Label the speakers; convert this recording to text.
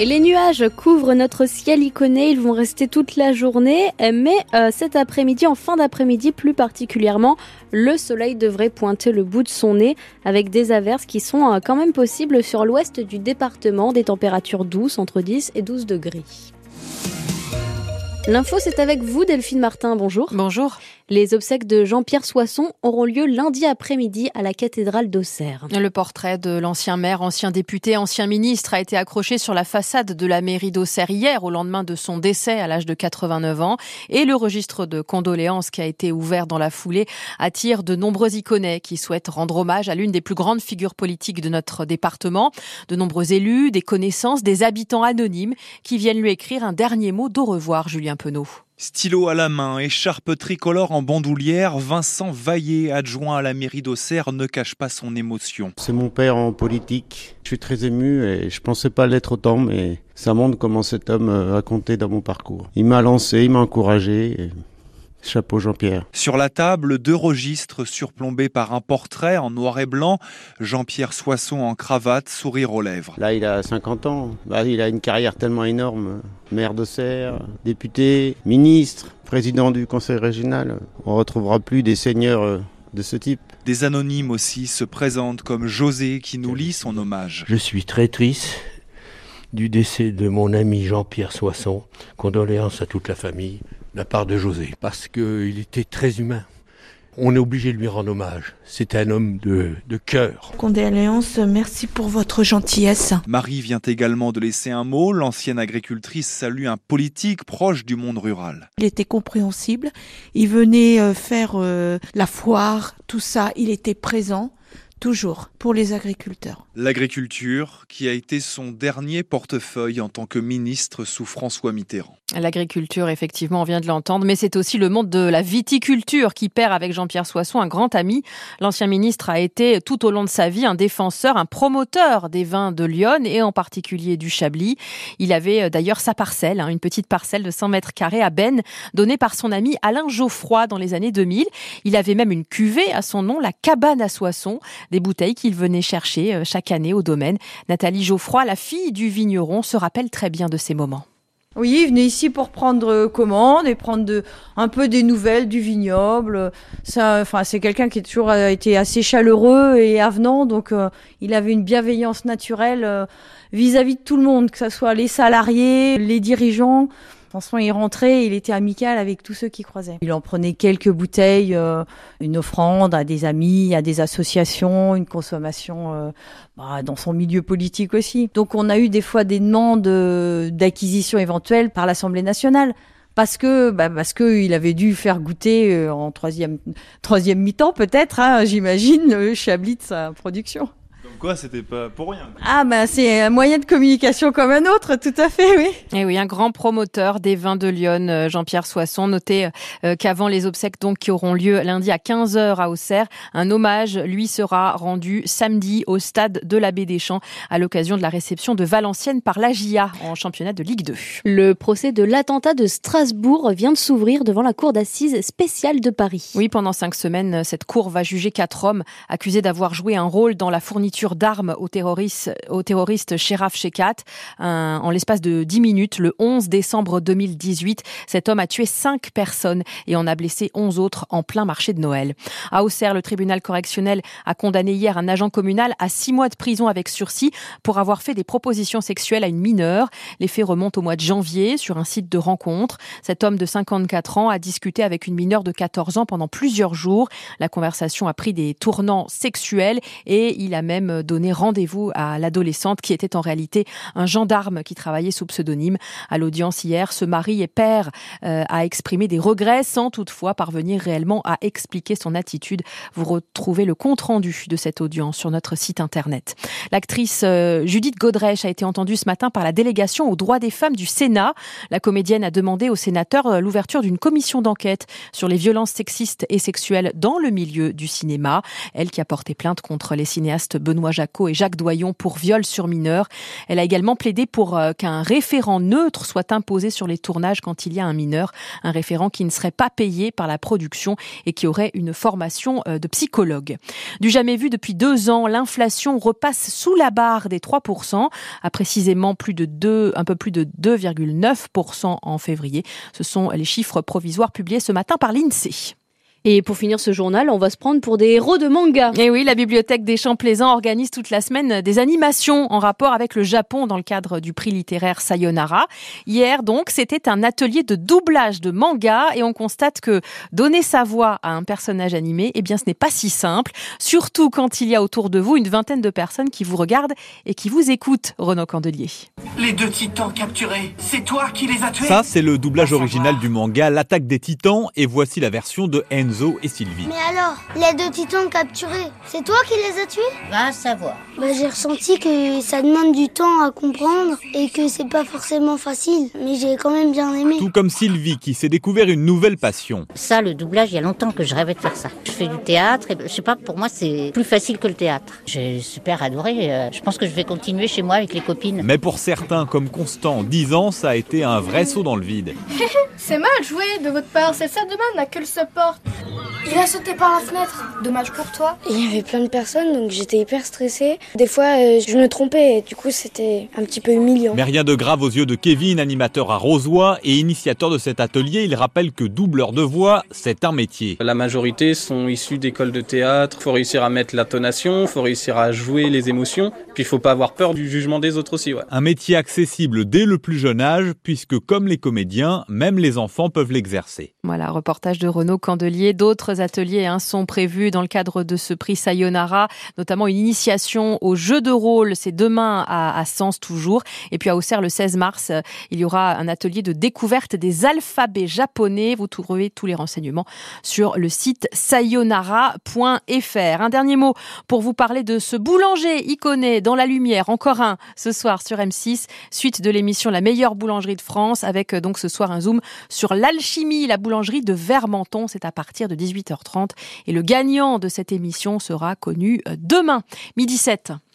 Speaker 1: Et les nuages couvrent notre ciel iconé, ils vont rester toute la journée, mais euh, cet après-midi, en fin d'après-midi plus particulièrement, le soleil devrait pointer le bout de son nez avec des averses qui sont euh, quand même possibles sur l'ouest du département, des températures douces entre 10 et 12 degrés. L'info, c'est avec vous, Delphine Martin. Bonjour.
Speaker 2: Bonjour.
Speaker 1: Les obsèques de Jean-Pierre Soisson auront lieu lundi après-midi à la cathédrale d'Auxerre.
Speaker 2: Le portrait de l'ancien maire, ancien député, ancien ministre a été accroché sur la façade de la mairie d'Auxerre hier, au lendemain de son décès à l'âge de 89 ans. Et le registre de condoléances qui a été ouvert dans la foulée attire de nombreux iconais qui souhaitent rendre hommage à l'une des plus grandes figures politiques de notre département. De nombreux élus, des connaissances, des habitants anonymes qui viennent lui écrire un dernier mot d'au revoir, Julien Penaud.
Speaker 3: Stylo à la main, écharpe tricolore en bandoulière, Vincent Vaillé, adjoint à la mairie d'Auxerre, ne cache pas son émotion.
Speaker 4: C'est mon père en politique. Je suis très ému et je pensais pas l'être autant, mais ça montre comment cet homme a compté dans mon parcours. Il m'a lancé, il m'a encouragé. Chapeau Jean-Pierre.
Speaker 3: Sur la table, deux registres surplombés par un portrait en noir et blanc. Jean-Pierre Soisson en cravate, sourire aux lèvres.
Speaker 4: Là, il a 50 ans. Bah, il a une carrière tellement énorme. Maire de Serre, député, ministre, président du conseil régional. On retrouvera plus des seigneurs euh, de ce type.
Speaker 3: Des anonymes aussi se présentent comme José qui nous lit son hommage.
Speaker 5: Je suis très triste du décès de mon ami Jean-Pierre Soisson. Condoléances à toute la famille de la part de José, parce qu'il était très humain. On est obligé de lui rendre hommage. C'était un homme de, de cœur.
Speaker 6: Condoléances, merci pour votre gentillesse.
Speaker 3: Marie vient également de laisser un mot. L'ancienne agricultrice salue un politique proche du monde rural.
Speaker 6: Il était compréhensible. Il venait euh, faire euh, la foire, tout ça. Il était présent toujours pour les agriculteurs.
Speaker 3: L'agriculture qui a été son dernier portefeuille en tant que ministre sous François Mitterrand.
Speaker 2: L'agriculture, effectivement, on vient de l'entendre, mais c'est aussi le monde de la viticulture qui perd avec Jean-Pierre Soisson, un grand ami. L'ancien ministre a été tout au long de sa vie un défenseur, un promoteur des vins de Lyon et en particulier du Chablis. Il avait euh, d'ailleurs sa parcelle, hein, une petite parcelle de 100 mètres carrés à Ben, donnée par son ami Alain Geoffroy dans les années 2000. Il avait même une cuvée à son nom, la cabane à Soisson, des bouteilles qu'il venait chercher euh, chaque année au domaine. Nathalie Geoffroy, la fille du vigneron, se rappelle très bien de ces moments.
Speaker 7: Oui, il venait ici pour prendre euh, commande et prendre un peu des nouvelles du vignoble. Ça, enfin, c'est quelqu'un qui a toujours euh, été assez chaleureux et avenant, donc euh, il avait une bienveillance naturelle vis-à-vis de tout le monde, que ce soit les salariés, les dirigeants. Franchement, il rentrait, il était amical avec tous ceux qui croisaient. Il en prenait quelques bouteilles, euh, une offrande à des amis, à des associations, une consommation euh, bah, dans son milieu politique aussi. Donc on a eu des fois des demandes euh, d'acquisition éventuelle par l'Assemblée nationale parce que bah, parce il avait dû faire goûter en troisième troisième mi-temps peut-être, hein, j'imagine, le Chablis de sa production
Speaker 3: quoi, c'était pas pour rien.
Speaker 7: Ah bah c'est un moyen de communication comme un autre, tout à fait, oui.
Speaker 2: Et oui, un grand promoteur des vins de Lyon, euh, Jean-Pierre Soisson, notait euh, qu'avant les obsèques donc qui auront lieu lundi à 15h à Auxerre, un hommage lui sera rendu samedi au stade de la Baie des Champs à l'occasion de la réception de Valenciennes par la GIA en championnat de Ligue 2.
Speaker 1: Le procès de l'attentat de Strasbourg vient de s'ouvrir devant la cour d'assises spéciale de Paris.
Speaker 2: Oui, pendant cinq semaines, cette cour va juger quatre hommes accusés d'avoir joué un rôle dans la fourniture d'armes au terroriste, au terroriste Shekat. en l'espace de 10 minutes, le 11 décembre 2018, cet homme a tué 5 personnes et en a blessé 11 autres en plein marché de Noël. À Auxerre, le tribunal correctionnel a condamné hier un agent communal à 6 mois de prison avec sursis pour avoir fait des propositions sexuelles à une mineure. Les faits remontent au mois de janvier sur un site de rencontre. Cet homme de 54 ans a discuté avec une mineure de 14 ans pendant plusieurs jours. La conversation a pris des tournants sexuels et il a même donné rendez-vous à l'adolescente qui était en réalité un gendarme qui travaillait sous pseudonyme. À l'audience hier, ce mari et père euh, a exprimé des regrets sans toutefois parvenir réellement à expliquer son attitude. Vous retrouvez le compte-rendu de cette audience sur notre site internet. L'actrice euh, Judith Godrèche a été entendue ce matin par la délégation aux droits des femmes du Sénat. La comédienne a demandé aux sénateurs euh, l'ouverture d'une commission d'enquête sur les violences sexistes et sexuelles dans le milieu du cinéma. Elle qui a porté plainte contre les cinéastes Benoît Jacot et Jacques Doyon pour viol sur mineur. Elle a également plaidé pour euh, qu'un référent neutre soit imposé sur les tournages quand il y a un mineur, un référent qui ne serait pas payé par la production et qui aurait une formation euh, de psychologue. Du jamais vu depuis deux ans, l'inflation repasse sous la barre des 3%, à précisément plus de 2, un peu plus de 2,9% en février. Ce sont les chiffres provisoires publiés ce matin par l'INSEE.
Speaker 1: Et pour finir ce journal, on va se prendre pour des héros de manga.
Speaker 2: Et oui, la bibliothèque des Champs Plaisants organise toute la semaine des animations en rapport avec le Japon dans le cadre du prix littéraire Sayonara. Hier, donc, c'était un atelier de doublage de manga et on constate que donner sa voix à un personnage animé, eh bien, ce n'est pas si simple, surtout quand il y a autour de vous une vingtaine de personnes qui vous regardent et qui vous écoutent, Renaud Candelier.
Speaker 8: Les deux titans capturés, c'est toi qui les as tués?
Speaker 3: Ça, c'est le doublage original du manga L'attaque des titans et voici la version de Enzo et Sylvie.
Speaker 9: Mais alors, les deux titans capturés, c'est toi qui les as tués?
Speaker 10: Va savoir.
Speaker 9: Bah, j'ai ressenti que ça demande du temps à comprendre et que c'est pas forcément facile, mais j'ai quand même bien aimé.
Speaker 3: Tout comme Sylvie qui s'est découvert une nouvelle passion.
Speaker 10: Ça, le doublage, il y a longtemps que je rêvais de faire ça. Je fais du théâtre et je sais pas, pour moi, c'est plus facile que le théâtre. J'ai super adoré. euh, Je pense que je vais continuer chez moi avec les copines.
Speaker 3: Mais pour certains, comme Constant, 10 ans, ça a été un vrai saut dans le vide.
Speaker 11: C'est mal joué de votre part, cette salle de bain n'a que le support. Il a sauté par la fenêtre, dommage pour toi.
Speaker 12: Il y avait plein de personnes, donc j'étais hyper stressée. Des fois, euh, je me trompais et du coup, c'était un petit peu humiliant.
Speaker 3: Mais rien de grave aux yeux de Kevin, animateur à Rosoy et initiateur de cet atelier. Il rappelle que doubleur de voix, c'est un métier.
Speaker 13: La majorité sont issus d'écoles de théâtre. Faut réussir à mettre l'intonation, faut réussir à jouer les émotions. Puis il faut pas avoir peur du jugement des autres aussi. Ouais.
Speaker 3: Un métier accessible dès le plus jeune âge, puisque comme les comédiens, même les enfants peuvent l'exercer.
Speaker 2: Voilà, reportage de Renaud Candelier. D'autres ateliers hein, sont prévus dans le cadre de ce prix Sayonara, notamment une initiation au jeu de rôle. C'est demain à, à Sens toujours. Et puis à Auxerre le 16 mars, il y aura un atelier de découverte des alphabets japonais. Vous trouvez tous les renseignements sur le site sayonara.fr. Un dernier mot pour vous parler de ce boulanger iconé dans la lumière. Encore un ce soir sur M6, suite de l'émission La meilleure boulangerie de France, avec euh, donc ce soir un zoom sur l'alchimie, la boulangerie de Vermenton. C'est à partir de 18h30. Et le gagnant de cette émission sera connu euh, demain, midi 7.